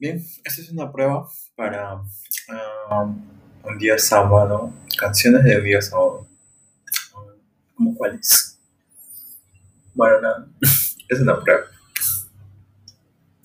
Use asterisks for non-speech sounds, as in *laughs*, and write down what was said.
Bien, esta es una prueba para um, un día sábado, canciones de un día sábado. ¿Cómo cuáles? Bueno, nada, *laughs* es una prueba.